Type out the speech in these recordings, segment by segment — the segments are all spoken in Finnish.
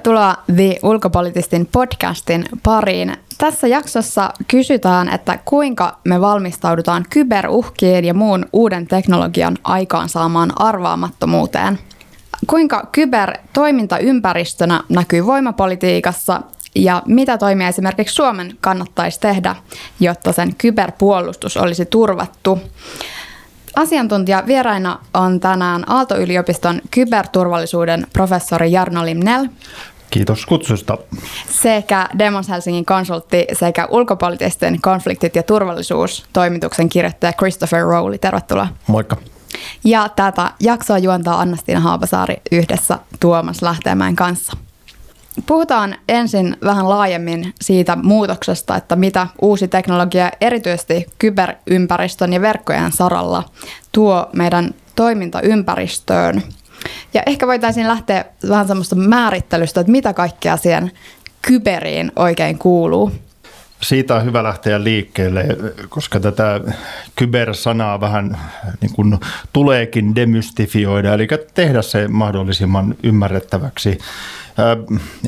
Tervetuloa The Ulkopolitistin podcastin pariin. Tässä jaksossa kysytään, että kuinka me valmistaudutaan kyberuhkiin ja muun uuden teknologian aikaansaamaan arvaamattomuuteen. Kuinka kybertoimintaympäristönä näkyy voimapolitiikassa ja mitä toimia esimerkiksi Suomen kannattaisi tehdä, jotta sen kyberpuolustus olisi turvattu. Asiantuntija vieraina on tänään Aalto-yliopiston kyberturvallisuuden professori Jarno Limnell. Kiitos kutsusta. Sekä Demos Helsingin konsultti sekä ulkopoliittisten konfliktit ja turvallisuus toimituksen kirjoittaja Christopher Rowley. Tervetuloa. Moikka. Ja tätä jaksoa juontaa Annastina Haapasaari yhdessä Tuomas Lähteenmäen kanssa. Puhutaan ensin vähän laajemmin siitä muutoksesta, että mitä uusi teknologia erityisesti kyberympäristön ja verkkojen saralla tuo meidän toimintaympäristöön. Ja ehkä voitaisiin lähteä vähän semmoista määrittelystä, että mitä kaikkea siihen kyberiin oikein kuuluu. Siitä on hyvä lähteä liikkeelle, koska tätä kybersanaa vähän niin kuin tuleekin demystifioida, eli tehdä se mahdollisimman ymmärrettäväksi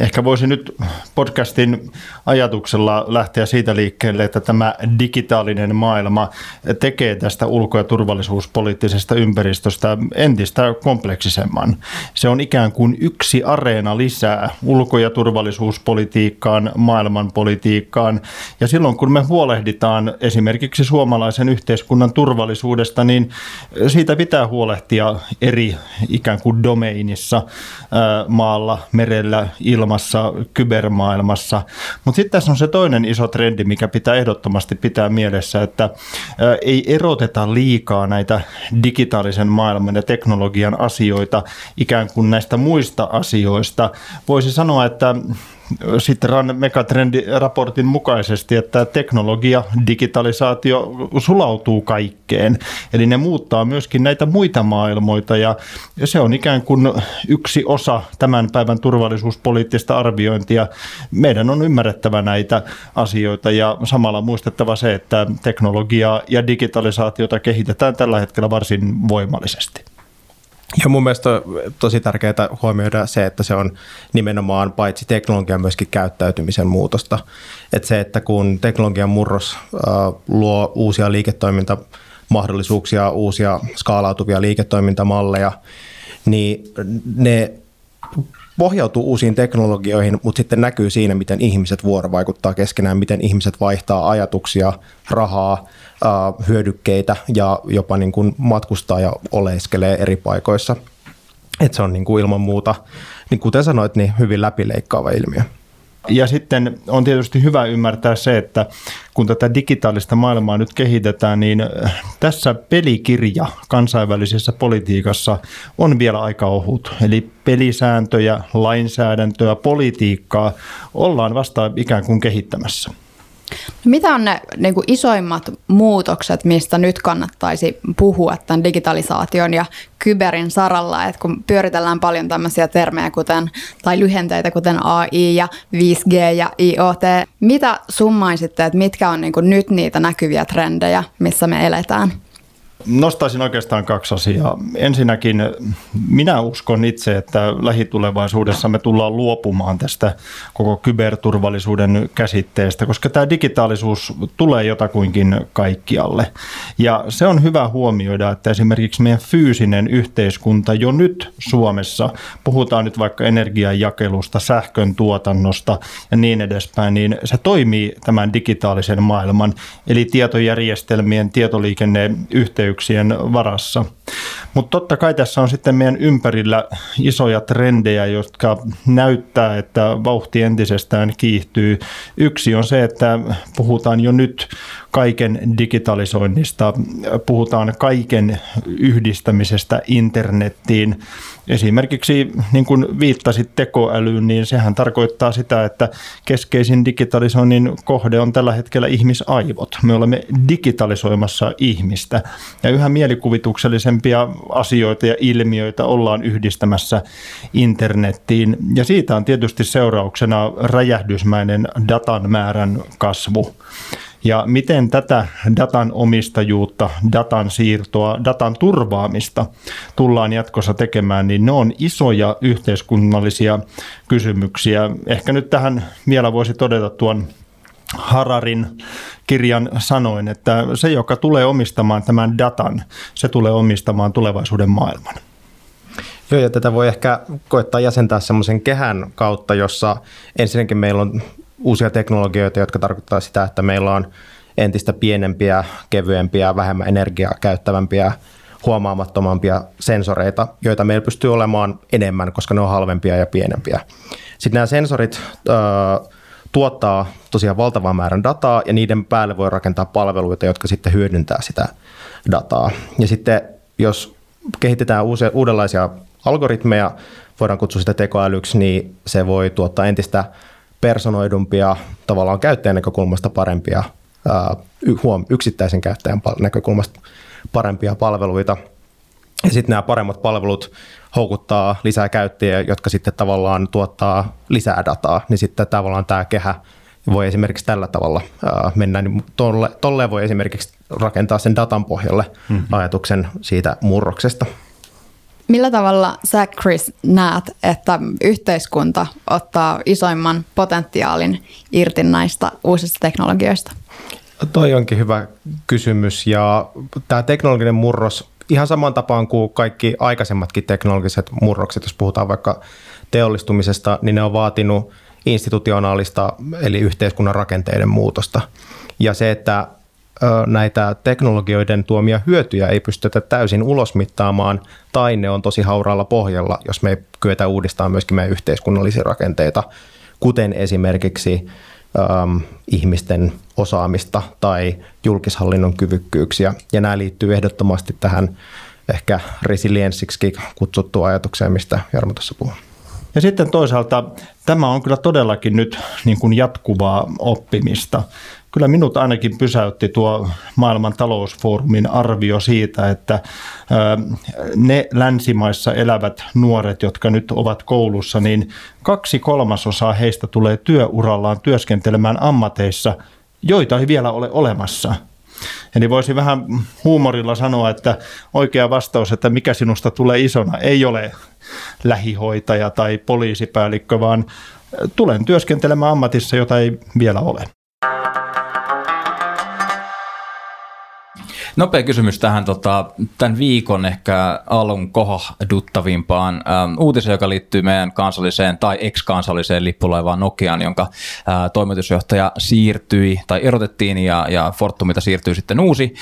Ehkä voisi nyt podcastin ajatuksella lähteä siitä liikkeelle, että tämä digitaalinen maailma tekee tästä ulko- ja turvallisuuspoliittisesta ympäristöstä entistä kompleksisemman. Se on ikään kuin yksi areena lisää ulko- ja turvallisuuspolitiikkaan, maailmanpolitiikkaan. Ja silloin kun me huolehditaan esimerkiksi suomalaisen yhteiskunnan turvallisuudesta, niin siitä pitää huolehtia eri ikään kuin domeinissa maalla, merellä, merellä, ilmassa, kybermaailmassa. Mutta sitten tässä on se toinen iso trendi, mikä pitää ehdottomasti pitää mielessä, että ei eroteta liikaa näitä digitaalisen maailman ja teknologian asioita ikään kuin näistä muista asioista. Voisi sanoa, että Sitran megatrendiraportin mukaisesti, että teknologia, digitalisaatio sulautuu kaikkeen. Eli ne muuttaa myöskin näitä muita maailmoita ja se on ikään kuin yksi osa tämän päivän turvallisuuspoliittista arviointia. Meidän on ymmärrettävä näitä asioita ja samalla muistettava se, että teknologiaa ja digitalisaatiota kehitetään tällä hetkellä varsin voimallisesti. Ja mun mielestä on tosi tärkeää huomioida se, että se on nimenomaan paitsi teknologian myöskin käyttäytymisen muutosta. Että se, että kun teknologian murros luo uusia liiketoimintamahdollisuuksia, uusia skaalautuvia liiketoimintamalleja, niin ne pohjautuu uusiin teknologioihin, mutta sitten näkyy siinä, miten ihmiset vuorovaikuttaa keskenään, miten ihmiset vaihtaa ajatuksia, rahaa, hyödykkeitä ja jopa niin kuin matkustaa ja oleskelee eri paikoissa. Et se on niin kuin ilman muuta, niin kuten sanoit, niin hyvin läpileikkaava ilmiö. Ja sitten on tietysti hyvä ymmärtää se, että kun tätä digitaalista maailmaa nyt kehitetään, niin tässä pelikirja kansainvälisessä politiikassa on vielä aika ohut. Eli pelisääntöjä, lainsäädäntöä, politiikkaa ollaan vasta ikään kuin kehittämässä. Mitä on ne niin kuin isoimmat muutokset, mistä nyt kannattaisi puhua tämän digitalisaation ja kyberin saralla, että kun pyöritellään paljon tämmöisiä termejä kuten, tai lyhenteitä kuten AI ja 5G ja IoT, mitä summaisitte, että mitkä on niin kuin nyt niitä näkyviä trendejä, missä me eletään? Nostaisin oikeastaan kaksi asiaa. Ensinnäkin minä uskon itse, että lähitulevaisuudessa me tullaan luopumaan tästä koko kyberturvallisuuden käsitteestä, koska tämä digitaalisuus tulee jotakuinkin kaikkialle. Ja se on hyvä huomioida, että esimerkiksi meidän fyysinen yhteiskunta jo nyt Suomessa, puhutaan nyt vaikka energiajakelusta, sähkön tuotannosta ja niin edespäin, niin se toimii tämän digitaalisen maailman, eli tietojärjestelmien, tietoliikenneyhteyksien yhteyksien varassa. Mutta totta kai tässä on sitten meidän ympärillä isoja trendejä, jotka näyttää, että vauhti entisestään kiihtyy. Yksi on se, että puhutaan jo nyt kaiken digitalisoinnista, puhutaan kaiken yhdistämisestä internettiin. Esimerkiksi niin kuin viittasit tekoälyyn, niin sehän tarkoittaa sitä, että keskeisin digitalisoinnin kohde on tällä hetkellä ihmisaivot. Me olemme digitalisoimassa ihmistä ja yhä mielikuvituksellisempia asioita ja ilmiöitä ollaan yhdistämässä internettiin. Ja siitä on tietysti seurauksena räjähdysmäinen datan määrän kasvu. Ja miten tätä datan omistajuutta, datan siirtoa, datan turvaamista tullaan jatkossa tekemään, niin ne on isoja yhteiskunnallisia kysymyksiä. Ehkä nyt tähän vielä voisi todeta tuon Hararin kirjan sanoin, että se, joka tulee omistamaan tämän datan, se tulee omistamaan tulevaisuuden maailman. Joo, ja tätä voi ehkä koettaa jäsentää semmoisen kehän kautta, jossa ensinnäkin meillä on uusia teknologioita, jotka tarkoittaa sitä, että meillä on entistä pienempiä, kevyempiä, vähemmän energiaa käyttävämpiä, huomaamattomampia sensoreita, joita meillä pystyy olemaan enemmän, koska ne on halvempia ja pienempiä. Sitten nämä sensorit äh, tuottaa tosiaan valtavan määrän dataa ja niiden päälle voi rakentaa palveluita, jotka sitten hyödyntää sitä dataa. Ja sitten jos kehitetään uusia, uudenlaisia algoritmeja, voidaan kutsua sitä tekoälyksi, niin se voi tuottaa entistä personoidumpia, tavallaan käyttäjän näkökulmasta parempia, huom, yksittäisen käyttäjän näkökulmasta parempia palveluita. Ja sitten nämä paremmat palvelut houkuttaa lisää käyttäjiä, jotka sitten tavallaan tuottaa lisää dataa, niin sitten tavallaan tämä kehä voi esimerkiksi tällä tavalla ää, mennä. Niin tolle, tolleen voi esimerkiksi rakentaa sen datan pohjalle mm-hmm. ajatuksen siitä murroksesta. Millä tavalla sä Chris näet, että yhteiskunta ottaa isoimman potentiaalin irti näistä uusista teknologioista? Toi onkin hyvä kysymys ja tämä teknologinen murros ihan saman tapaan kuin kaikki aikaisemmatkin teknologiset murrokset, jos puhutaan vaikka teollistumisesta, niin ne on vaatinut institutionaalista eli yhteiskunnan rakenteiden muutosta. Ja se, että näitä teknologioiden tuomia hyötyjä ei pystytä täysin ulosmittaamaan tai ne on tosi hauraalla pohjalla, jos me ei kyetä uudistamaan myöskin meidän yhteiskunnallisia rakenteita, kuten esimerkiksi ähm, ihmisten osaamista tai julkishallinnon kyvykkyyksiä. Ja nämä liittyy ehdottomasti tähän ehkä resilienssiksi kutsuttuun ajatukseen, mistä Jarmo tuossa puhui. Ja sitten toisaalta tämä on kyllä todellakin nyt niin kuin jatkuvaa oppimista kyllä minut ainakin pysäytti tuo maailman talousfoorumin arvio siitä, että ne länsimaissa elävät nuoret, jotka nyt ovat koulussa, niin kaksi kolmasosaa heistä tulee työurallaan työskentelemään ammateissa, joita ei vielä ole olemassa. Eli voisi vähän huumorilla sanoa, että oikea vastaus, että mikä sinusta tulee isona, ei ole lähihoitaja tai poliisipäällikkö, vaan tulen työskentelemään ammatissa, jota ei vielä ole. Nopea kysymys tähän tota, tämän viikon ehkä alun kohduttavimpaan ähm, uutiseen, joka liittyy meidän kansalliseen tai ex-kansalliseen lippulaivaan Nokiaan, jonka äh, toimitusjohtaja siirtyi tai erotettiin ja, ja Fortumita siirtyy sitten uusi.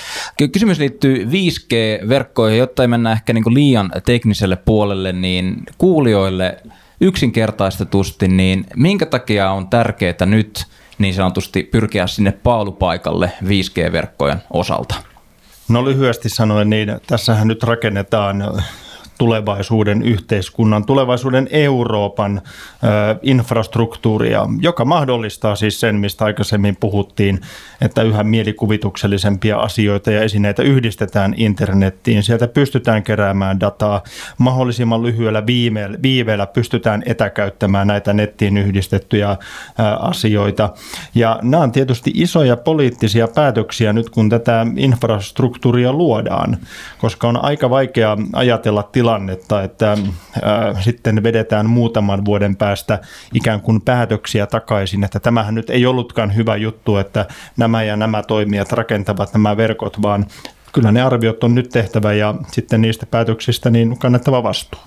Kysymys liittyy 5G-verkkoihin, jotta ei mennä ehkä niin liian tekniselle puolelle, niin kuulijoille yksinkertaistetusti, niin minkä takia on tärkeää nyt niin sanotusti pyrkiä sinne paalupaikalle 5G-verkkojen osalta? No lyhyesti sanoen, niin tässähän nyt rakennetaan tulevaisuuden yhteiskunnan, tulevaisuuden Euroopan ö, infrastruktuuria, joka mahdollistaa siis sen, mistä aikaisemmin puhuttiin, että yhä mielikuvituksellisempia asioita ja esineitä yhdistetään internettiin. Sieltä pystytään keräämään dataa mahdollisimman lyhyellä viiveellä, pystytään etäkäyttämään näitä nettiin yhdistettyjä ö, asioita. Ja nämä on tietysti isoja poliittisia päätöksiä nyt, kun tätä infrastruktuuria luodaan, koska on aika vaikea ajatella tilaa, tilannetta, että ää, sitten vedetään muutaman vuoden päästä ikään kuin päätöksiä takaisin, että tämähän nyt ei ollutkaan hyvä juttu, että nämä ja nämä toimijat rakentavat nämä verkot, vaan kyllä ne arviot on nyt tehtävä ja sitten niistä päätöksistä niin kannettava vastuu.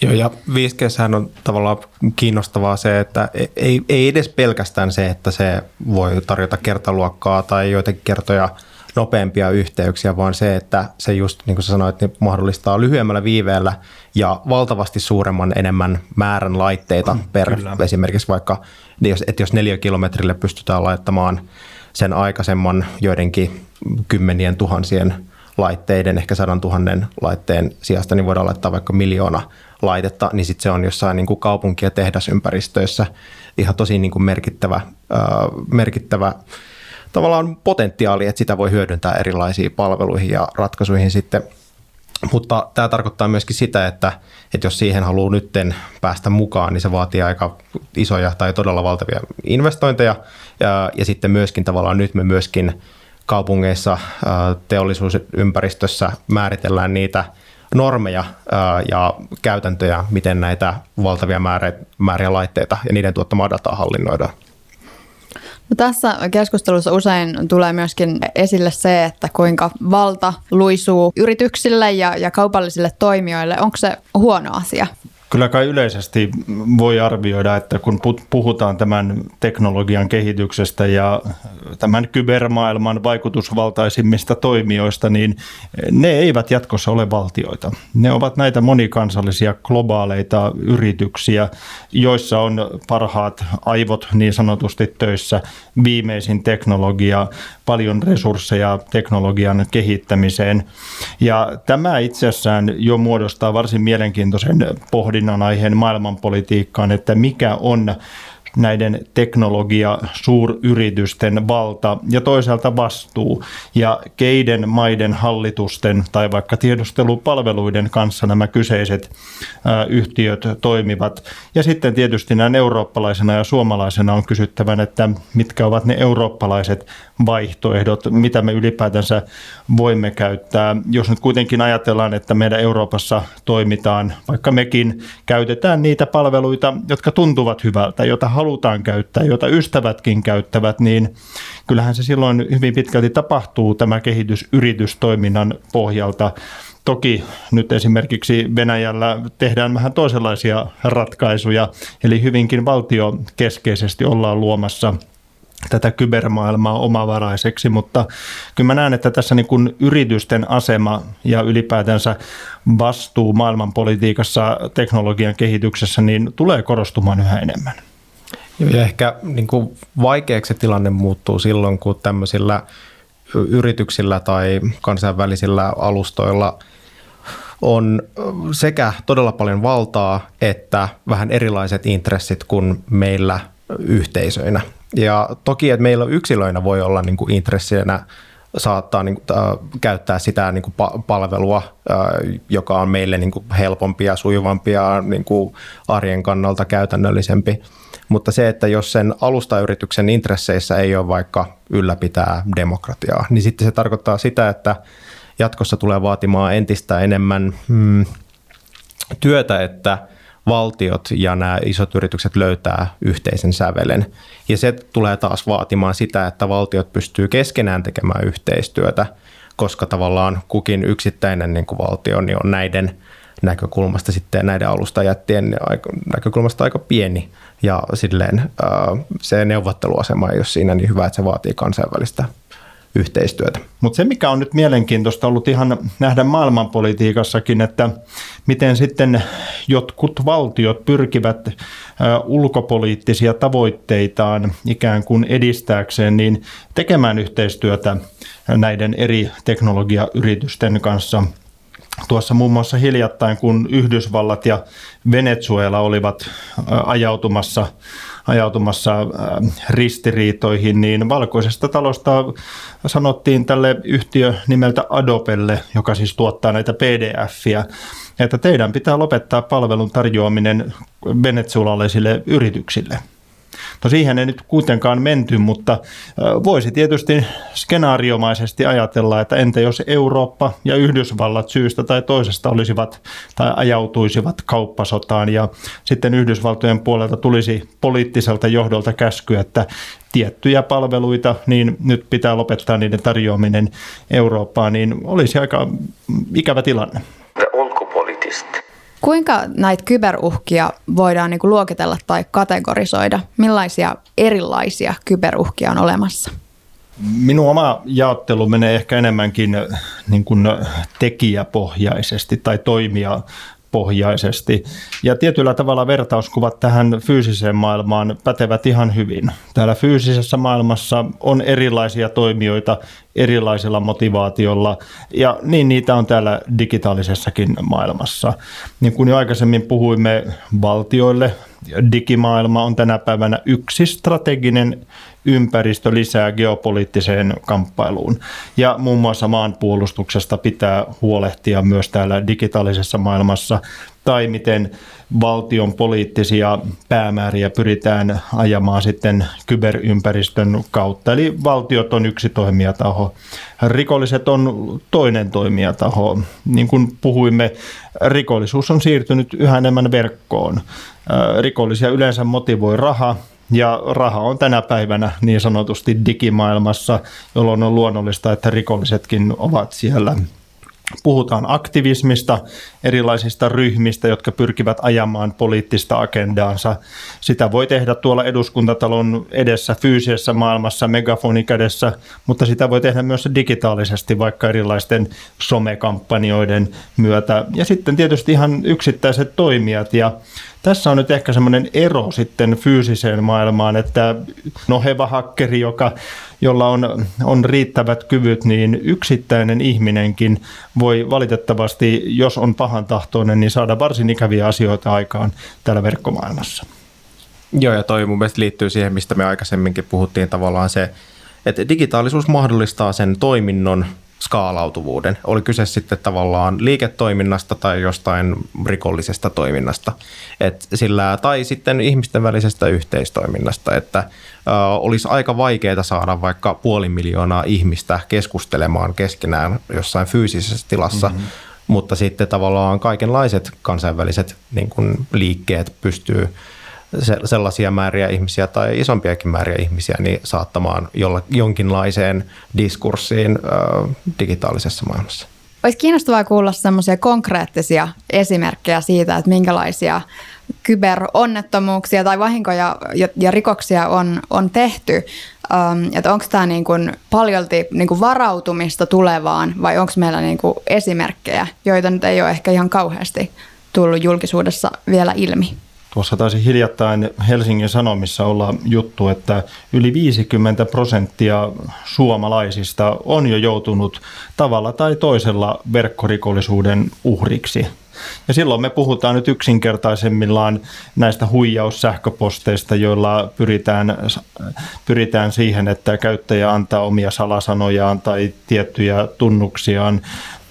Joo, ja 5G on tavallaan kiinnostavaa se, että ei, ei edes pelkästään se, että se voi tarjota kertaluokkaa tai joitakin kertoja – nopeampia yhteyksiä, vaan se, että se just niin kuin sä sanoit, niin mahdollistaa lyhyemmällä viiveellä ja valtavasti suuremman enemmän määrän laitteita mm, per Kyllä. esimerkiksi vaikka, että jos neljä kilometrille pystytään laittamaan sen aikaisemman joidenkin kymmenien tuhansien laitteiden, ehkä sadan tuhannen laitteen sijasta, niin voidaan laittaa vaikka miljoona laitetta, niin sitten se on jossain niin kuin kaupunki- ja tehdasympäristöissä ihan tosi niin kuin merkittävä, äh, merkittävä tavallaan potentiaali, että sitä voi hyödyntää erilaisiin palveluihin ja ratkaisuihin sitten Mutta tämä tarkoittaa myöskin sitä, että, että jos siihen haluaa nytten päästä mukaan, niin se vaatii aika isoja tai todella valtavia investointeja. Ja, ja sitten myöskin tavallaan nyt me myöskin kaupungeissa, teollisuusympäristössä määritellään niitä normeja ja käytäntöjä, miten näitä valtavia määriä, laitteita ja niiden tuottamaa dataa hallinnoidaan. No tässä keskustelussa usein tulee myöskin esille se, että kuinka valta luisuu yrityksille ja, ja kaupallisille toimijoille. Onko se huono asia? Kyllä kai yleisesti voi arvioida, että kun puhutaan tämän teknologian kehityksestä ja tämän kybermaailman vaikutusvaltaisimmista toimijoista, niin ne eivät jatkossa ole valtioita. Ne ovat näitä monikansallisia globaaleita yrityksiä, joissa on parhaat aivot niin sanotusti töissä, viimeisin teknologia, paljon resursseja teknologian kehittämiseen. Ja tämä itsessään jo muodostaa varsin mielenkiintoisen pohdinnan aiheen maailmanpolitiikkaan, että mikä on näiden teknologia suuryritysten valta ja toisaalta vastuu ja keiden maiden hallitusten tai vaikka tiedustelupalveluiden kanssa nämä kyseiset yhtiöt toimivat. Ja sitten tietysti näin eurooppalaisena ja suomalaisena on kysyttävän, että mitkä ovat ne eurooppalaiset vaihtoehdot, mitä me ylipäätänsä voimme käyttää. Jos nyt kuitenkin ajatellaan, että meidän Euroopassa toimitaan, vaikka mekin käytetään niitä palveluita, jotka tuntuvat hyvältä, joita halutaan käyttää, joita ystävätkin käyttävät, niin kyllähän se silloin hyvin pitkälti tapahtuu tämä kehitys yritystoiminnan pohjalta. Toki nyt esimerkiksi Venäjällä tehdään vähän toisenlaisia ratkaisuja, eli hyvinkin valtiokeskeisesti ollaan luomassa tätä kybermaailmaa omavaraiseksi, mutta kyllä mä näen, että tässä niin kuin yritysten asema ja ylipäätänsä vastuu maailmanpolitiikassa, teknologian kehityksessä, niin tulee korostumaan yhä enemmän. Ja ehkä niin kuin vaikeaksi tilanne muuttuu silloin, kun tämmöisillä yrityksillä tai kansainvälisillä alustoilla on sekä todella paljon valtaa että vähän erilaiset intressit kuin meillä yhteisöinä. Ja toki, että meillä yksilöinä voi olla niin kuin intressinä saattaa niin kuin, äh, käyttää sitä niin kuin palvelua, äh, joka on meille niin kuin helpompi ja sujuvampi ja niin kuin arjen kannalta käytännöllisempi. Mutta se, että jos sen alustayrityksen intresseissä ei ole vaikka ylläpitää demokratiaa, niin sitten se tarkoittaa sitä, että jatkossa tulee vaatimaan entistä enemmän mm, työtä, että – valtiot ja nämä isot yritykset löytää yhteisen sävelen. Ja se tulee taas vaatimaan sitä, että valtiot pystyy keskenään tekemään yhteistyötä, koska tavallaan kukin yksittäinen niin kuin valtio niin on näiden näkökulmasta sitten näiden alustajättien näkökulmasta aika pieni ja silleen se neuvotteluasema ei ole siinä niin hyvä, että se vaatii kansainvälistä yhteistyötä. Mutta se, mikä on nyt mielenkiintoista ollut ihan nähdä maailmanpolitiikassakin, että miten sitten jotkut valtiot pyrkivät ulkopoliittisia tavoitteitaan ikään kuin edistääkseen, niin tekemään yhteistyötä näiden eri teknologiayritysten kanssa – Tuossa muun muassa hiljattain, kun Yhdysvallat ja Venezuela olivat ajautumassa, ajautumassa ristiriitoihin, niin valkoisesta talosta sanottiin tälle yhtiö nimeltä Adopelle, joka siis tuottaa näitä PDF-iä, että teidän pitää lopettaa palvelun tarjoaminen venezuelalaisille yrityksille – No siihen ei nyt kuitenkaan menty, mutta voisi tietysti skenaariomaisesti ajatella, että entä jos Eurooppa ja Yhdysvallat syystä tai toisesta olisivat tai ajautuisivat kauppasotaan ja sitten Yhdysvaltojen puolelta tulisi poliittiselta johdolta käsky, että tiettyjä palveluita, niin nyt pitää lopettaa niiden tarjoaminen Eurooppaan, niin olisi aika ikävä tilanne. Kuinka näitä kyberuhkia voidaan niin kuin luokitella tai kategorisoida? Millaisia erilaisia kyberuhkia on olemassa? Minun oma jaottelu menee ehkä enemmänkin niin kuin tekijäpohjaisesti tai toimija pohjaisesti. Ja tietyllä tavalla vertauskuvat tähän fyysiseen maailmaan pätevät ihan hyvin. Täällä fyysisessä maailmassa on erilaisia toimijoita erilaisella motivaatiolla ja niin niitä on täällä digitaalisessakin maailmassa. Niin kuin jo aikaisemmin puhuimme valtioille, digimaailma on tänä päivänä yksi strateginen ympäristö lisää geopoliittiseen kamppailuun. Ja muun muassa maanpuolustuksesta pitää huolehtia myös täällä digitaalisessa maailmassa, tai miten valtion poliittisia päämääriä pyritään ajamaan sitten kyberympäristön kautta. Eli valtiot on yksi toimijataho, rikolliset on toinen toimijataho. Niin kuin puhuimme, rikollisuus on siirtynyt yhä enemmän verkkoon. Rikollisia yleensä motivoi raha, ja raha on tänä päivänä niin sanotusti digimaailmassa, jolloin on luonnollista, että rikollisetkin ovat siellä Puhutaan aktivismista, erilaisista ryhmistä, jotka pyrkivät ajamaan poliittista agendaansa. Sitä voi tehdä tuolla eduskuntatalon edessä fyysisessä maailmassa, megafoni kädessä, mutta sitä voi tehdä myös digitaalisesti, vaikka erilaisten somekampanjoiden myötä. Ja sitten tietysti ihan yksittäiset toimijat ja tässä on nyt ehkä semmoinen ero sitten fyysiseen maailmaan, että noheva hakkeri, joka, jolla on, on riittävät kyvyt, niin yksittäinen ihminenkin voi valitettavasti, jos on pahan tahtoinen, niin saada varsin ikäviä asioita aikaan täällä verkkomaailmassa. Joo, ja toi mun mielestä liittyy siihen, mistä me aikaisemminkin puhuttiin tavallaan se, että digitaalisuus mahdollistaa sen toiminnon skaalautuvuuden. Oli kyse sitten tavallaan liiketoiminnasta tai jostain rikollisesta toiminnasta. Et sillä, tai sitten ihmisten välisestä yhteistoiminnasta, että ö, olisi aika vaikeaa saada vaikka puoli miljoonaa ihmistä keskustelemaan keskenään jossain fyysisessä tilassa, mm-hmm. mutta sitten tavallaan kaikenlaiset kansainväliset niin kun, liikkeet pystyy sellaisia määriä ihmisiä tai isompiakin määriä ihmisiä niin saattamaan jolla, jonkinlaiseen diskurssiin äh, digitaalisessa maailmassa. Olisi kiinnostavaa kuulla semmoisia konkreettisia esimerkkejä siitä, että minkälaisia kyberonnettomuuksia tai vahinkoja ja, ja rikoksia on, on tehty. Ähm, onko tämä niin kuin paljolti niin kuin varautumista tulevaan vai onko meillä niin kuin esimerkkejä, joita nyt ei ole ehkä ihan kauheasti tullut julkisuudessa vielä ilmi? Tuossa taisi hiljattain Helsingin Sanomissa olla juttu, että yli 50 prosenttia suomalaisista on jo joutunut tavalla tai toisella verkkorikollisuuden uhriksi. Ja silloin me puhutaan nyt yksinkertaisemmillaan näistä huijaussähköposteista, joilla pyritään, pyritään siihen, että käyttäjä antaa omia salasanojaan tai tiettyjä tunnuksiaan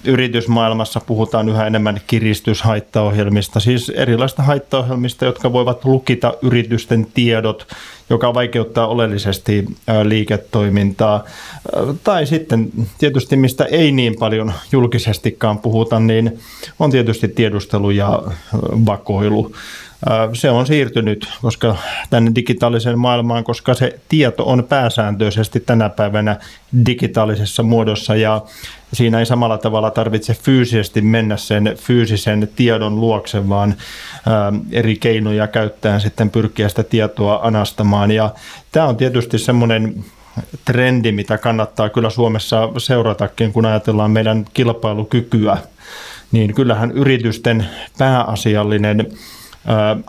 yritysmaailmassa puhutaan yhä enemmän kiristyshaittaohjelmista, siis erilaista haittaohjelmista, jotka voivat lukita yritysten tiedot, joka vaikeuttaa oleellisesti liiketoimintaa. Tai sitten tietysti, mistä ei niin paljon julkisestikaan puhuta, niin on tietysti tiedustelu ja vakoilu se on siirtynyt koska tänne digitaaliseen maailmaan, koska se tieto on pääsääntöisesti tänä päivänä digitaalisessa muodossa ja siinä ei samalla tavalla tarvitse fyysisesti mennä sen fyysisen tiedon luokse, vaan eri keinoja käyttäen sitten pyrkiä sitä tietoa anastamaan. Ja tämä on tietysti semmoinen trendi, mitä kannattaa kyllä Suomessa seuratakin, kun ajatellaan meidän kilpailukykyä. Niin kyllähän yritysten pääasiallinen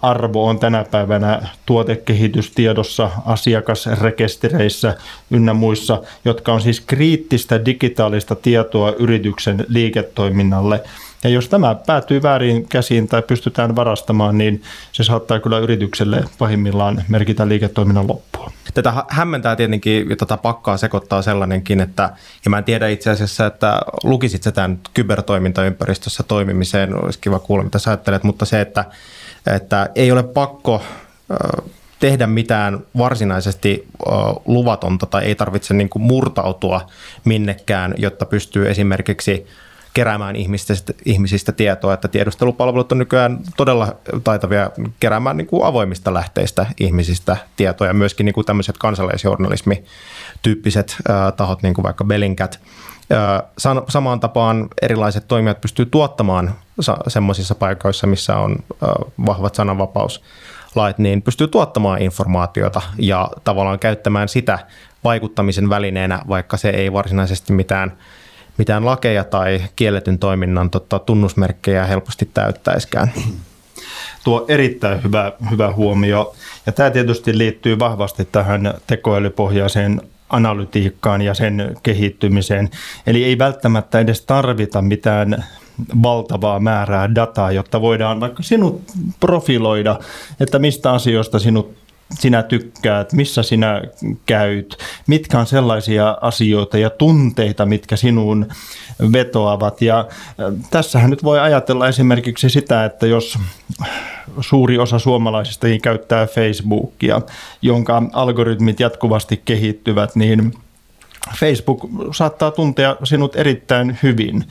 arvo on tänä päivänä tuotekehitystiedossa, asiakasrekistereissä ynnä muissa, jotka on siis kriittistä digitaalista tietoa yrityksen liiketoiminnalle. Ja jos tämä päätyy väärin käsiin tai pystytään varastamaan, niin se saattaa kyllä yritykselle pahimmillaan merkitä liiketoiminnan loppua. Tätä hämmentää tietenkin, ja tätä pakkaa sekoittaa sellainenkin, että, ja mä en tiedä itse asiassa, että lukisit sä tämän kybertoimintaympäristössä toimimiseen, olisi kiva kuulla, mitä sä ajattelet, mutta se, että että ei ole pakko tehdä mitään varsinaisesti luvatonta tai ei tarvitse niin kuin murtautua minnekään, jotta pystyy esimerkiksi keräämään ihmisistä, ihmisistä tietoa, että tiedustelupalvelut on nykyään todella taitavia keräämään niin kuin avoimista lähteistä ihmisistä tietoa. Ja myöskin niin kuin tämmöiset kansalaisjournalismi-tyyppiset tahot, niin kuin vaikka Bellingcat, Samaan tapaan erilaiset toimijat pystyy tuottamaan semmoisissa paikoissa, missä on vahvat sananvapauslait, niin pystyy tuottamaan informaatiota ja tavallaan käyttämään sitä vaikuttamisen välineenä, vaikka se ei varsinaisesti mitään, mitään lakeja tai kielletyn toiminnan tota, tunnusmerkkejä helposti täyttäiskään. Tuo erittäin hyvä, hyvä huomio. Ja tämä tietysti liittyy vahvasti tähän tekoälypohjaiseen analytiikkaan ja sen kehittymiseen. Eli ei välttämättä edes tarvita mitään valtavaa määrää dataa, jotta voidaan vaikka sinut profiloida, että mistä asioista sinut sinä tykkäät, missä sinä käyt, mitkä on sellaisia asioita ja tunteita, mitkä sinuun vetoavat. Ja tässähän nyt voi ajatella esimerkiksi sitä, että jos suuri osa suomalaisista käyttää Facebookia, jonka algoritmit jatkuvasti kehittyvät, niin – Facebook saattaa tuntea sinut erittäin hyvin.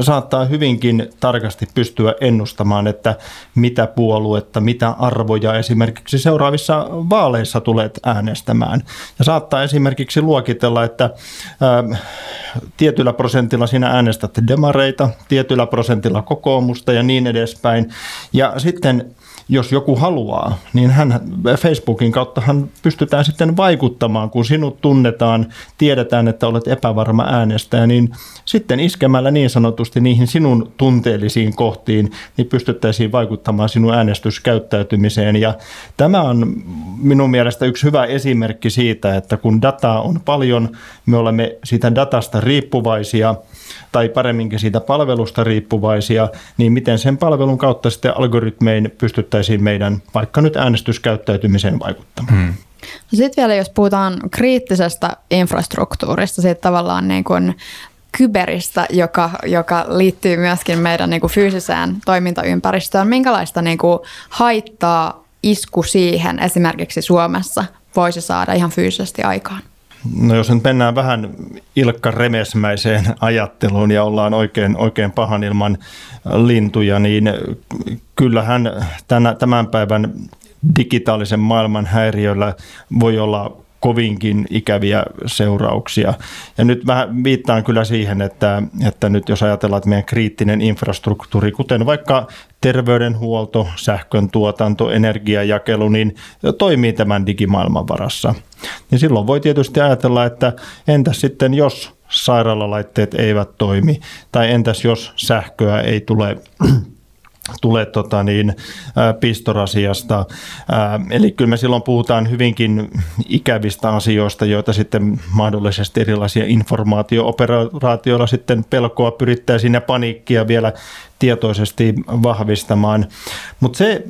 Saattaa hyvinkin tarkasti pystyä ennustamaan, että mitä puoluetta, mitä arvoja esimerkiksi seuraavissa vaaleissa tulet äänestämään. Ja saattaa esimerkiksi luokitella, että ää, tietyllä prosentilla sinä äänestät demareita, tietyllä prosentilla kokoomusta ja niin edespäin. Ja sitten jos joku haluaa, niin hän, Facebookin kauttahan pystytään sitten vaikuttamaan, kun sinut tunnetaan, tiedetään, että olet epävarma äänestäjä, niin sitten iskemällä niin sanotusti niihin sinun tunteellisiin kohtiin, niin pystyttäisiin vaikuttamaan sinun äänestyskäyttäytymiseen. Ja tämä on minun mielestä yksi hyvä esimerkki siitä, että kun dataa on paljon, me olemme siitä datasta riippuvaisia – tai paremminkin siitä palvelusta riippuvaisia, niin miten sen palvelun kautta sitten algoritmein pystyttäisiin meidän vaikka nyt äänestyskäyttäytymiseen vaikuttamaan. Hmm. No sitten vielä jos puhutaan kriittisestä infrastruktuurista, siitä tavallaan niin kuin kyberistä, joka, joka liittyy myöskin meidän niin kuin fyysiseen toimintaympäristöön. Minkälaista niin kuin haittaa isku siihen esimerkiksi Suomessa voisi saada ihan fyysisesti aikaan? No jos nyt mennään vähän Ilkka Remesmäiseen ajatteluun ja ollaan oikein, oikein pahan ilman lintuja, niin kyllähän tämän päivän digitaalisen maailman häiriöllä voi olla kovinkin ikäviä seurauksia. Ja nyt mä viittaan kyllä siihen, että, että nyt jos ajatellaan, että meidän kriittinen infrastruktuuri, kuten vaikka terveydenhuolto, sähkön tuotanto, energiajakelu, niin toimii tämän digimaailman varassa. Niin silloin voi tietysti ajatella, että entäs sitten jos sairaalalaitteet eivät toimi, tai entäs jos sähköä ei tule tule tota niin, pistorasiasta. Eli kyllä me silloin puhutaan hyvinkin ikävistä asioista, joita sitten mahdollisesti erilaisia informaatio-operaatioilla sitten pelkoa pyrittäisiin ja paniikkia vielä tietoisesti vahvistamaan. Mutta se,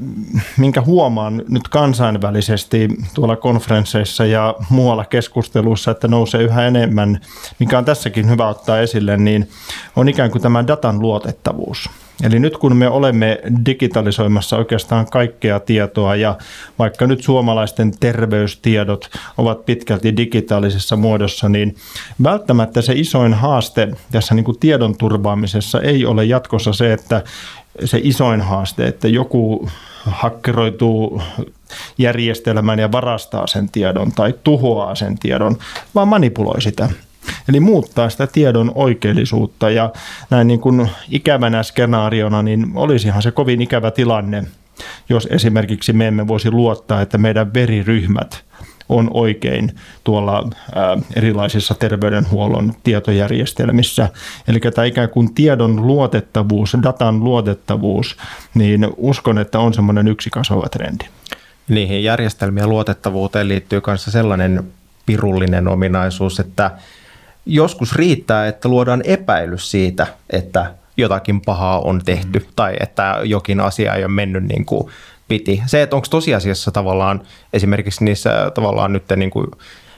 minkä huomaan nyt kansainvälisesti tuolla konferensseissa ja muualla keskustelussa, että nousee yhä enemmän, mikä on tässäkin hyvä ottaa esille, niin on ikään kuin tämä datan luotettavuus. Eli nyt kun me olemme digitalisoimassa oikeastaan kaikkea tietoa ja vaikka nyt suomalaisten terveystiedot ovat pitkälti digitaalisessa muodossa, niin välttämättä se isoin haaste tässä niin kuin tiedon turvaamisessa ei ole jatkossa se, että se isoin haaste, että joku hakkeroituu järjestelmän ja varastaa sen tiedon tai tuhoaa sen tiedon, vaan manipuloi sitä. Eli muuttaa sitä tiedon oikeellisuutta ja näin niin kuin ikävänä skenaariona, niin olisihan se kovin ikävä tilanne, jos esimerkiksi me emme voisi luottaa, että meidän veriryhmät on oikein tuolla erilaisissa terveydenhuollon tietojärjestelmissä. Eli tämä ikään kuin tiedon luotettavuus, datan luotettavuus, niin uskon, että on semmoinen yksi kasvava trendi. Niihin järjestelmien luotettavuuteen liittyy myös sellainen pirullinen ominaisuus, että joskus riittää, että luodaan epäilys siitä, että jotakin pahaa on tehty mm. tai että jokin asia ei ole mennyt niin kuin piti. Se, että onko tosiasiassa tavallaan esimerkiksi niissä tavallaan nyt niin kuin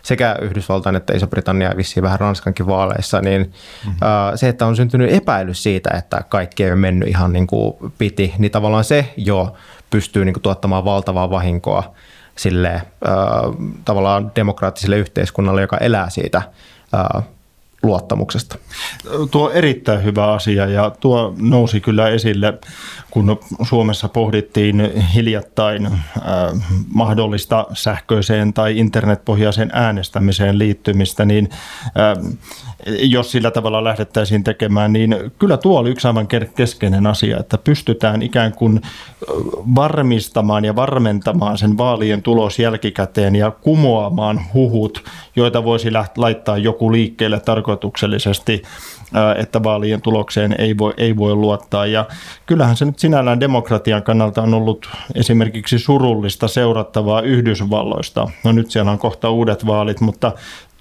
sekä Yhdysvaltain että Iso-Britannia ja vissiin vähän Ranskankin vaaleissa, niin mm-hmm. se, että on syntynyt epäilys siitä, että kaikki ei ole mennyt ihan niin kuin piti, niin tavallaan se jo pystyy niin kuin tuottamaan valtavaa vahinkoa sille äh, tavallaan demokraattiselle yhteiskunnalle, joka elää siitä äh, luottamuksesta. Tuo erittäin hyvä asia ja tuo nousi kyllä esille, kun Suomessa pohdittiin hiljattain mahdollista sähköiseen tai internetpohjaiseen äänestämiseen liittymistä, niin jos sillä tavalla lähdettäisiin tekemään, niin kyllä tuo oli yksi aivan keskeinen asia, että pystytään ikään kuin varmistamaan ja varmentamaan sen vaalien tulos jälkikäteen ja kumoamaan huhut, joita voisi laittaa joku liikkeelle tarkoituksellisesti, että vaalien tulokseen ei voi, ei voi luottaa. Ja kyllähän se nyt sinällään demokratian kannalta on ollut esimerkiksi surullista seurattavaa Yhdysvalloista. No nyt siellä on kohta uudet vaalit, mutta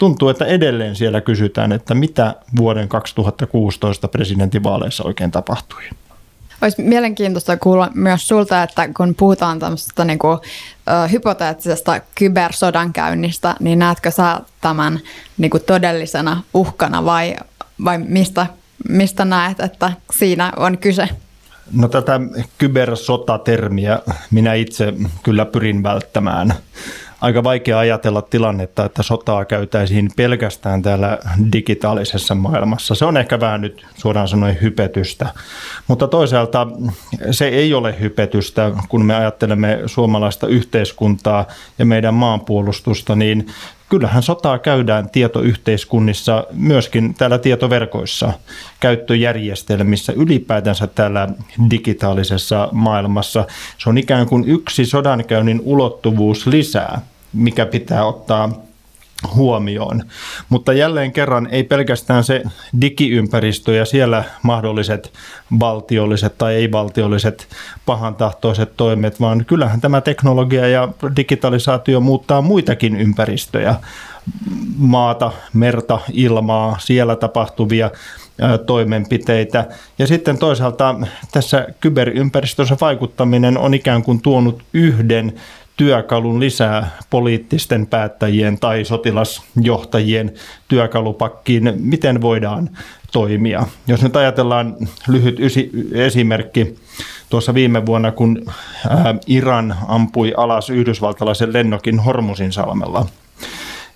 tuntuu, että edelleen siellä kysytään, että mitä vuoden 2016 presidentinvaaleissa oikein tapahtui. Olisi mielenkiintoista kuulla myös sulta, että kun puhutaan tämmöisestä niin kuin, ö, hypoteettisesta kybersodankäynnistä, niin näetkö sä tämän niin kuin todellisena uhkana vai, vai mistä, mistä näet, että siinä on kyse? No tätä kybersotatermiä minä itse kyllä pyrin välttämään aika vaikea ajatella tilannetta, että sotaa käytäisiin pelkästään täällä digitaalisessa maailmassa. Se on ehkä vähän nyt suoraan sanoen hypetystä, mutta toisaalta se ei ole hypetystä, kun me ajattelemme suomalaista yhteiskuntaa ja meidän maanpuolustusta, niin kyllähän sotaa käydään tietoyhteiskunnissa, myöskin täällä tietoverkoissa, käyttöjärjestelmissä, ylipäätänsä täällä digitaalisessa maailmassa. Se on ikään kuin yksi sodankäynnin ulottuvuus lisää mikä pitää ottaa huomioon. Mutta jälleen kerran ei pelkästään se digiympäristö ja siellä mahdolliset valtiolliset tai ei-valtiolliset pahantahtoiset toimet, vaan kyllähän tämä teknologia ja digitalisaatio muuttaa muitakin ympäristöjä, maata, merta, ilmaa, siellä tapahtuvia toimenpiteitä. Ja sitten toisaalta tässä kyberympäristössä vaikuttaminen on ikään kuin tuonut yhden työkalun lisää poliittisten päättäjien tai sotilasjohtajien työkalupakkiin, miten voidaan toimia. Jos nyt ajatellaan lyhyt esimerkki, tuossa viime vuonna, kun Iran ampui alas yhdysvaltalaisen lennokin Hormusin salmella,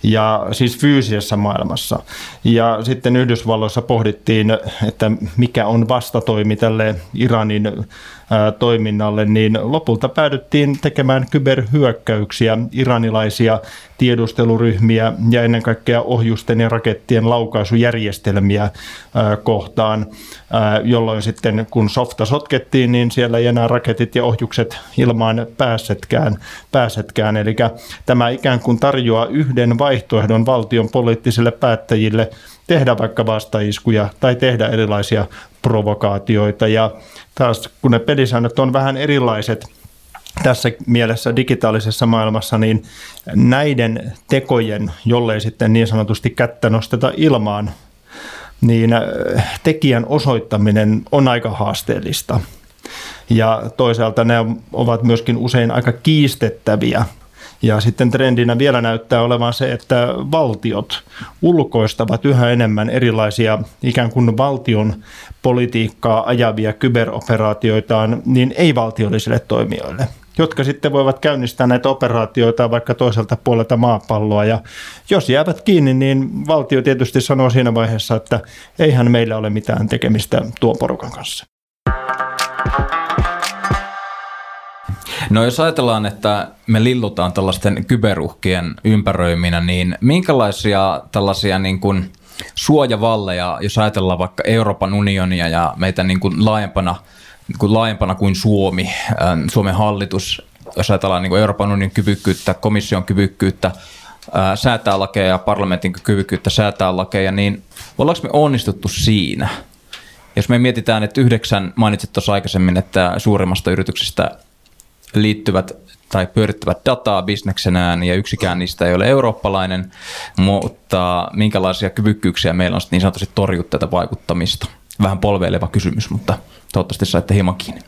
ja siis fyysisessä maailmassa. Ja sitten Yhdysvalloissa pohdittiin, että mikä on vastatoimi tälle Iranin toiminnalle, niin lopulta päädyttiin tekemään kyberhyökkäyksiä iranilaisia tiedusteluryhmiä ja ennen kaikkea ohjusten ja rakettien laukaisujärjestelmiä kohtaan, jolloin sitten kun softa sotkettiin, niin siellä ei enää raketit ja ohjukset ilmaan pääsetkään. pääsetkään. Eli tämä ikään kuin tarjoaa yhden vaihtoehdon valtion poliittisille päättäjille tehdä vaikka vastaiskuja tai tehdä erilaisia provokaatioita. Ja taas kun ne pelisäännöt on vähän erilaiset tässä mielessä digitaalisessa maailmassa, niin näiden tekojen, jollei sitten niin sanotusti kättä nosteta ilmaan, niin äh, tekijän osoittaminen on aika haasteellista. Ja toisaalta ne ovat myöskin usein aika kiistettäviä ja sitten trendinä vielä näyttää olevan se, että valtiot ulkoistavat yhä enemmän erilaisia ikään kuin valtion politiikkaa ajavia kyberoperaatioitaan niin ei-valtiollisille toimijoille jotka sitten voivat käynnistää näitä operaatioita vaikka toiselta puolelta maapalloa. Ja jos jäävät kiinni, niin valtio tietysti sanoo siinä vaiheessa, että eihän meillä ole mitään tekemistä tuon porukan kanssa. No jos ajatellaan, että me lillutaan tällaisten kyberuhkien ympäröiminä, niin minkälaisia tällaisia niin kuin suojavalleja, jos ajatellaan vaikka Euroopan unionia ja meitä niin kuin laajempana, niin laajempana kuin Suomi, Suomen hallitus, jos ajatellaan niin Euroopan unionin kyvykkyyttä, komission kyvykkyyttä, säätää lakeja ja parlamentin kyvykkyyttä säätää lakeja, niin ollaanko me onnistuttu siinä? Jos me mietitään, että yhdeksän, mainitsit tuossa aikaisemmin, että suurimmasta yrityksestä liittyvät tai pyörittävät dataa bisneksenään ja yksikään niistä ei ole eurooppalainen, mutta minkälaisia kyvykkyyksiä meillä on niin sanotusti torjua tätä vaikuttamista? Vähän polveileva kysymys, mutta toivottavasti saitte hieman kiinni.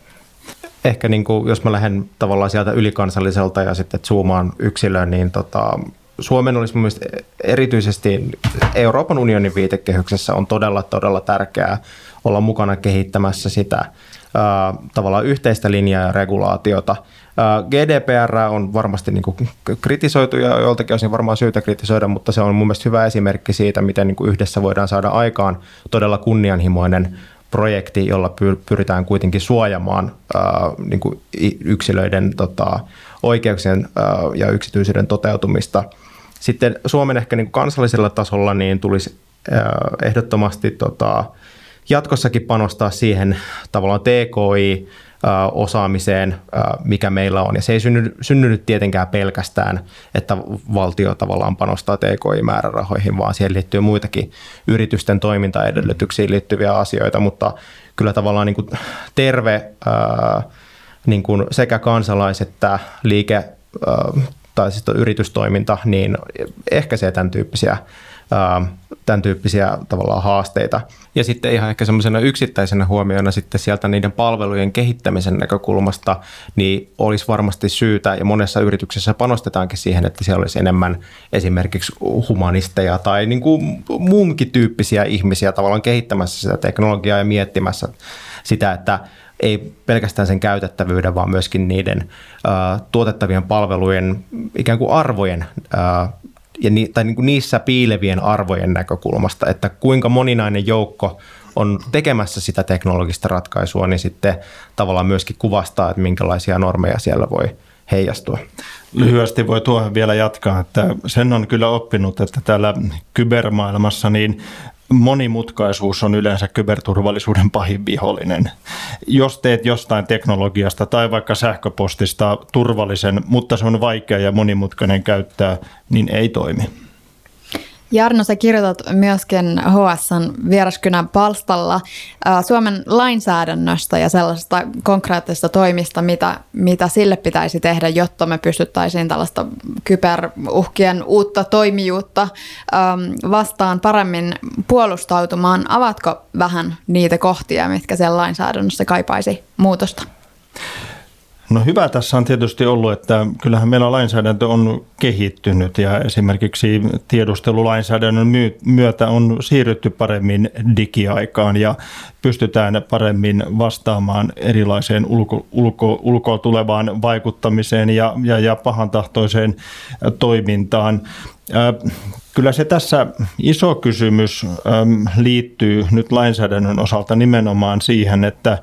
Ehkä niin kuin, jos mä lähden tavallaan sieltä ylikansalliselta ja sitten zoomaan yksilöön, niin tota, Suomen olisi mun mielestä erityisesti Euroopan unionin viitekehyksessä on todella, todella tärkeää olla mukana kehittämässä sitä tavallaan yhteistä linjaa ja regulaatiota. GDPR on varmasti niin kuin kritisoitu ja joiltakin osin varmaan syytä kritisoida, mutta se on mun mielestä hyvä esimerkki siitä, miten niin kuin yhdessä voidaan saada aikaan todella kunnianhimoinen projekti, jolla pyritään kuitenkin suojamaan niin kuin yksilöiden tota, oikeuksien ja yksityisyyden toteutumista. Sitten Suomen ehkä niin kuin kansallisella tasolla niin tulisi ehdottomasti tota, jatkossakin panostaa siihen tavallaan TKI, osaamiseen, mikä meillä on. Ja se ei synny, synny tietenkään pelkästään, että valtio tavallaan panostaa TKI-määrärahoihin, vaan siihen liittyy muitakin yritysten toimintaedellytyksiin liittyviä asioita, mutta kyllä tavallaan niin kuin terve niin kuin sekä kansalais- että liike tai sitten yritystoiminta, niin ehkäisee tämän tyyppisiä tämän tyyppisiä tavallaan haasteita. Ja sitten ihan ehkä semmoisena yksittäisenä huomiona sitten sieltä niiden palvelujen kehittämisen näkökulmasta, niin olisi varmasti syytä, ja monessa yrityksessä panostetaankin siihen, että siellä olisi enemmän esimerkiksi humanisteja tai niin kuin muunkin tyyppisiä ihmisiä tavallaan kehittämässä sitä teknologiaa ja miettimässä sitä, että ei pelkästään sen käytettävyyden, vaan myöskin niiden uh, tuotettavien palvelujen ikään kuin arvojen uh, ja ni, tai niin kuin niissä piilevien arvojen näkökulmasta, että kuinka moninainen joukko on tekemässä sitä teknologista ratkaisua, niin sitten tavallaan myöskin kuvastaa, että minkälaisia normeja siellä voi heijastua. Lyhyesti voi tuohon vielä jatkaa, että sen on kyllä oppinut, että täällä kybermaailmassa niin monimutkaisuus on yleensä kyberturvallisuuden pahin vihollinen. Jos teet jostain teknologiasta tai vaikka sähköpostista turvallisen, mutta se on vaikea ja monimutkainen käyttää, niin ei toimi. Jarno, sä kirjoitat myöskin HSN vieraskynän palstalla Suomen lainsäädännöstä ja sellaisista konkreettisista toimista, mitä, mitä sille pitäisi tehdä, jotta me pystyttäisiin tällaista kyberuhkien uutta toimijuutta vastaan paremmin puolustautumaan. Avatko vähän niitä kohtia, mitkä siellä lainsäädännössä kaipaisi muutosta? No hyvä tässä on tietysti ollut, että kyllähän meillä lainsäädäntö on kehittynyt ja esimerkiksi tiedustelulainsäädännön myötä on siirrytty paremmin digiaikaan ja pystytään paremmin vastaamaan erilaiseen ulko, ulko, ulkoa tulevaan vaikuttamiseen ja, ja, ja pahantahtoiseen toimintaan. Kyllä se tässä iso kysymys liittyy nyt lainsäädännön osalta nimenomaan siihen, että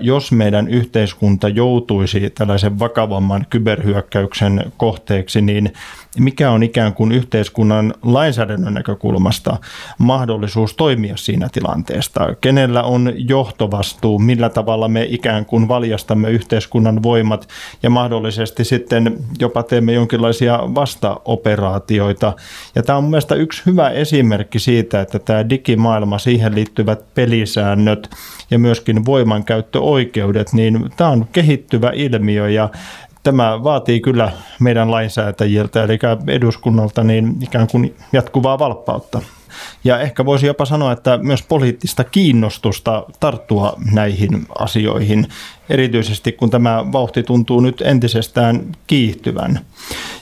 jos meidän yhteiskunta joutuisi tällaisen vakavamman kyberhyökkäyksen kohteeksi, niin mikä on ikään kuin yhteiskunnan lainsäädännön näkökulmasta mahdollisuus toimia siinä tilanteesta? Kenellä on johtovastuu? Millä tavalla me ikään kuin valjastamme yhteiskunnan voimat ja mahdollisesti sitten jopa teemme jonkinlaisia vastaoperaatioita? Ja tämä on mielestäni yksi hyvä esimerkki siitä, että tämä digimaailma, siihen liittyvät pelisäännöt ja myöskin voimankäyttöoikeudet, niin tämä on kehittyvä ilmiö ja tämä vaatii kyllä meidän lainsäätäjiltä, eli eduskunnalta, niin ikään kuin jatkuvaa valppautta. Ja ehkä voisi jopa sanoa, että myös poliittista kiinnostusta tarttua näihin asioihin, erityisesti kun tämä vauhti tuntuu nyt entisestään kiihtyvän.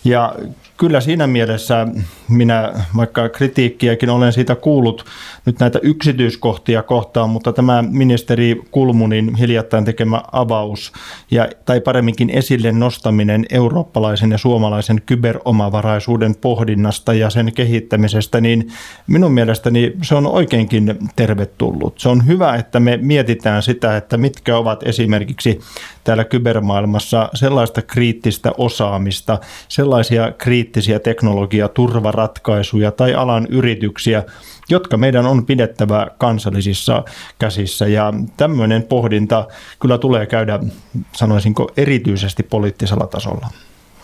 Ja kyllä siinä mielessä minä, vaikka kritiikkiäkin olen siitä kuullut nyt näitä yksityiskohtia kohtaan, mutta tämä ministeri Kulmunin hiljattain tekemä avaus ja, tai paremminkin esille nostaminen eurooppalaisen ja suomalaisen kyberomavaraisuuden pohdinnasta ja sen kehittämisestä, niin minun mielestäni se on oikeinkin tervetullut. Se on hyvä, että me mietitään sitä, että mitkä ovat esimerkiksi täällä kybermaailmassa sellaista kriittistä osaamista, sellaisia kriittisiä teknologia turvaratkaisuja tai alan yrityksiä, jotka meidän on pidettävä kansallisissa käsissä. Ja tämmöinen pohdinta kyllä tulee käydä, sanoisinko, erityisesti poliittisella tasolla.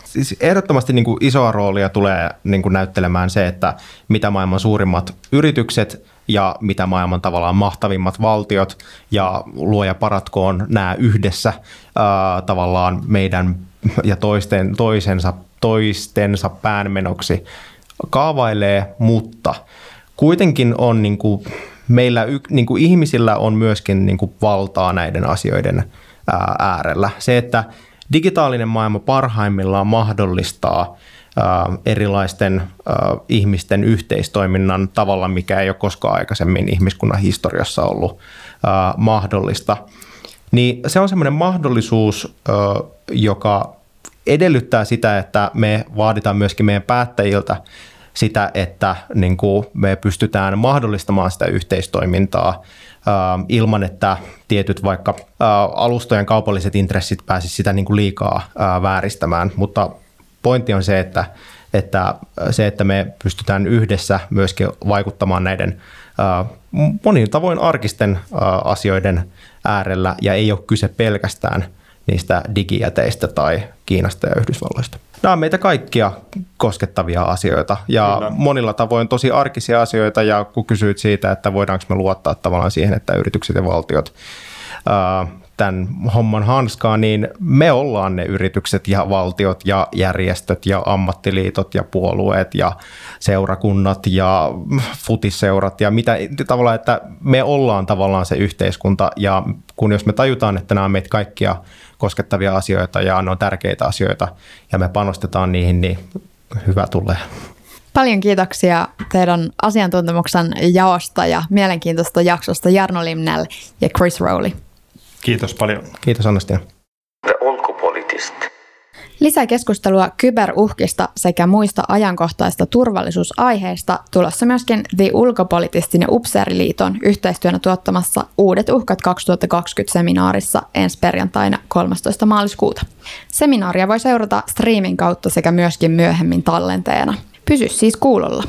Siis ehdottomasti niin kuin isoa roolia tulee niin kuin näyttelemään se, että mitä maailman suurimmat yritykset ja mitä maailman tavallaan mahtavimmat valtiot ja luoja paratkoon nämä yhdessä ää, tavallaan meidän ja toisten, toisensa, toistensa päänmenoksi kaavailee, mutta kuitenkin on niin kuin, meillä niin kuin ihmisillä on myöskin niin kuin valtaa näiden asioiden ää, äärellä. Se, että digitaalinen maailma parhaimmillaan mahdollistaa erilaisten ihmisten yhteistoiminnan tavalla, mikä ei ole koskaan aikaisemmin ihmiskunnan historiassa ollut mahdollista. Niin se on semmoinen mahdollisuus, joka edellyttää sitä, että me vaaditaan myöskin meidän päättäjiltä sitä, että niin me pystytään mahdollistamaan sitä yhteistoimintaa ilman, että tietyt vaikka alustojen kaupalliset intressit pääsisivät sitä niin kuin liikaa vääristämään, mutta pointti on se, että, että se, että me pystytään yhdessä myöskin vaikuttamaan näiden monin tavoin arkisten asioiden äärellä. Ja ei ole kyse pelkästään niistä digijäteistä tai Kiinasta ja Yhdysvalloista. Nämä on meitä kaikkia koskettavia asioita ja Kyllä. monilla tavoin tosi arkisia asioita ja kun kysyit siitä, että voidaanko me luottaa tavallaan siihen, että yritykset ja valtiot tämän homman hanskaa, niin me ollaan ne yritykset ja valtiot ja järjestöt ja ammattiliitot ja puolueet ja seurakunnat ja futisseurat ja mitä tavallaan, että me ollaan tavallaan se yhteiskunta ja kun jos me tajutaan, että nämä on meitä kaikkia koskettavia asioita ja ne on tärkeitä asioita ja me panostetaan niihin, niin hyvä tulee. Paljon kiitoksia teidän asiantuntemuksen jaosta ja mielenkiintoista jaksosta Jarno Limnell ja Chris Rowley. Kiitos paljon. Kiitos Anastina. The Ulkopolitist. Lisää keskustelua kyberuhkista sekä muista ajankohtaista turvallisuusaiheista tulossa myöskin The Ulkopolitistin ja Upseeriliiton yhteistyönä tuottamassa Uudet uhkat 2020 seminaarissa ensi perjantaina 13. maaliskuuta. Seminaaria voi seurata streamin kautta sekä myöskin myöhemmin tallenteena. Pysy siis kuulolla.